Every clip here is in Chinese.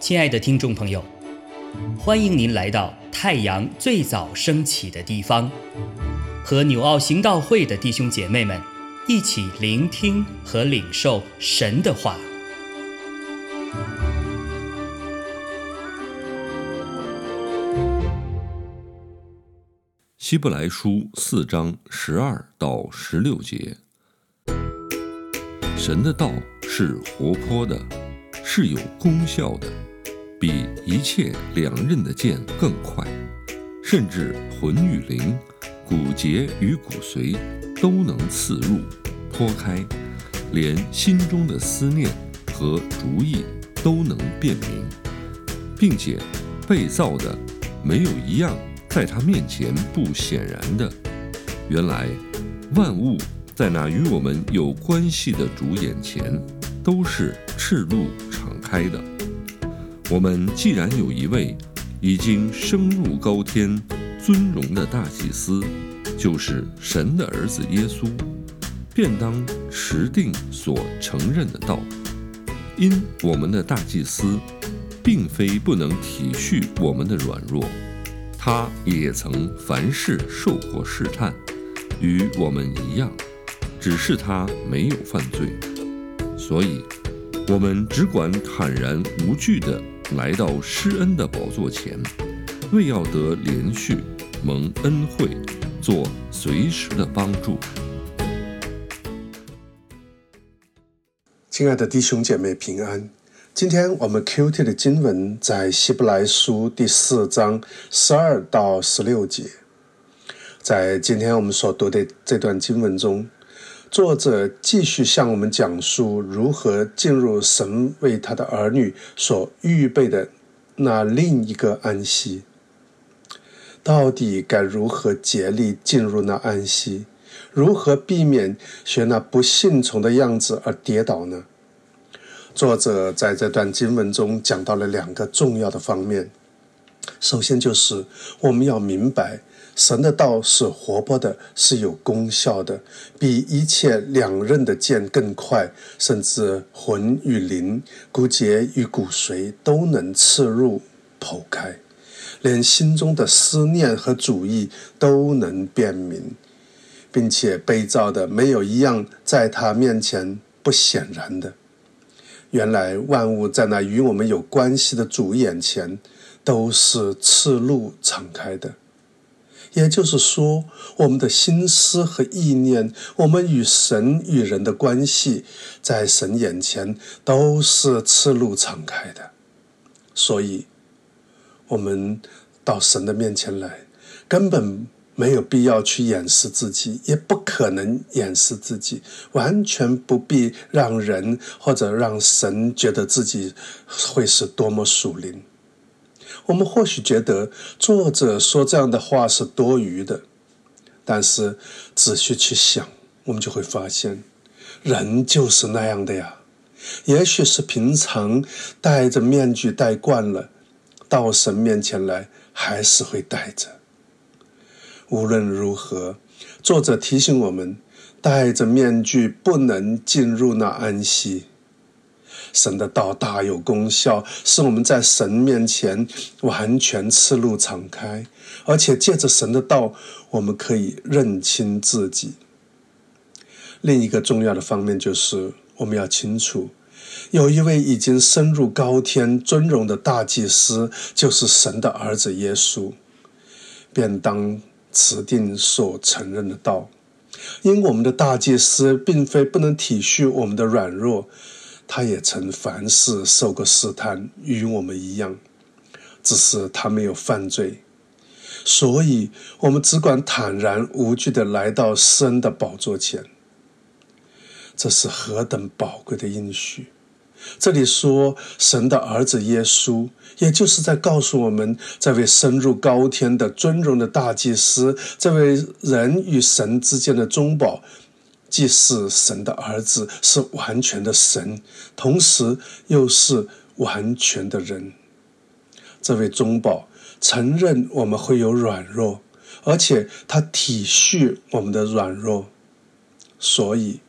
亲爱的听众朋友，欢迎您来到太阳最早升起的地方，和纽奥行道会的弟兄姐妹们一起聆听和领受神的话。希伯来书四章十二到十六节，神的道是活泼的，是有功效的。比一切两刃的剑更快，甚至魂与灵、骨节与骨髓都能刺入、剖开，连心中的思念和主意都能辨明，并且被造的没有一样在他面前不显然的。原来万物在那与我们有关系的主眼前都是赤露敞开的。我们既然有一位已经升入高天、尊荣的大祭司，就是神的儿子耶稣，便当持定所承认的道。因我们的大祭司，并非不能体恤我们的软弱，他也曾凡事受过试探，与我们一样，只是他没有犯罪。所以，我们只管坦然无惧的。来到施恩的宝座前，为要得连续蒙恩惠，做随时的帮助。亲爱的弟兄姐妹平安。今天我们 Q T 的经文在希伯来书第四章十二到十六节。在今天我们所读的这段经文中。作者继续向我们讲述如何进入神为他的儿女所预备的那另一个安息。到底该如何竭力进入那安息？如何避免学那不信从的样子而跌倒呢？作者在这段经文中讲到了两个重要的方面。首先就是我们要明白。神的道是活泼的，是有功效的，比一切两刃的剑更快，甚至魂与灵、骨节与骨髓都能刺入、剖开，连心中的思念和主意都能辨明，并且被造的没有一样在他面前不显然的。原来万物在那与我们有关系的主眼前，都是赤露敞开的。也就是说，我们的心思和意念，我们与神与人的关系，在神眼前都是赤露敞开的。所以，我们到神的面前来，根本没有必要去掩饰自己，也不可能掩饰自己，完全不必让人或者让神觉得自己会是多么属灵。我们或许觉得作者说这样的话是多余的，但是仔细去想，我们就会发现，人就是那样的呀。也许是平常戴着面具戴惯了，到神面前来还是会戴着。无论如何，作者提醒我们，戴着面具不能进入那安息。神的道大有功效，使我们在神面前完全赤露敞开，而且借着神的道，我们可以认清自己。另一个重要的方面就是，我们要清楚，有一位已经升入高天尊荣的大祭司，就是神的儿子耶稣，便当持定所承认的道，因我们的大祭司并非不能体恤我们的软弱。他也曾凡事受过试探，与我们一样，只是他没有犯罪，所以我们只管坦然无惧的来到施恩的宝座前。这是何等宝贵的应许！这里说神的儿子耶稣，也就是在告诉我们，这位升入高天的尊荣的大祭司，这位人与神之间的中保。既是神的儿子，是完全的神，同时又是完全的人。这位中保承认我们会有软弱，而且他体恤我们的软弱，所以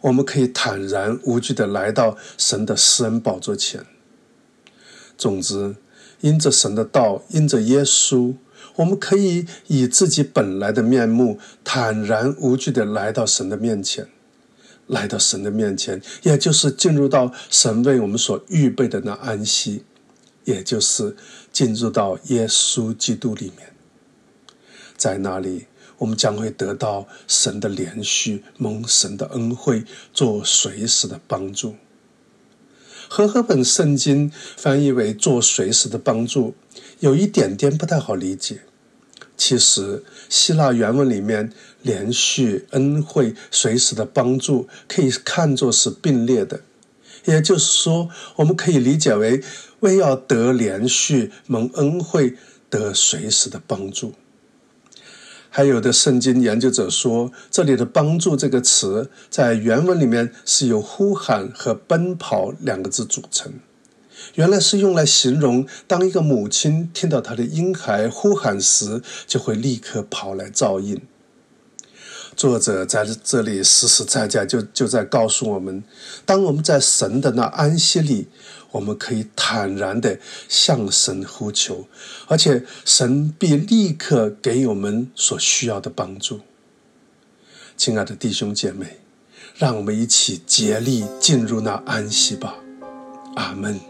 我们可以坦然无惧地来到神的施恩宝座前。总之，因着神的道，因着耶稣，我们可以以自己本来的面目，坦然无惧地来到神的面前。来到神的面前，也就是进入到神为我们所预备的那安息，也就是进入到耶稣基督里面。在那里，我们将会得到神的连续蒙神的恩惠，做随时的帮助。和合本圣经翻译为“做随时的帮助”，有一点点不太好理解。其实，希腊原文里面“连续恩惠”“随时的帮助”可以看作是并列的，也就是说，我们可以理解为为要得连续蒙恩惠，得随时的帮助。还有的圣经研究者说，这里的“帮助”这个词在原文里面是由“呼喊”和“奔跑”两个字组成。原来是用来形容，当一个母亲听到她的婴孩呼喊时，就会立刻跑来照应。作者在这里实实在在就就在告诉我们：当我们在神的那安息里，我们可以坦然地向神呼求，而且神必立刻给我们所需要的帮助。亲爱的弟兄姐妹，让我们一起竭力进入那安息吧。阿门。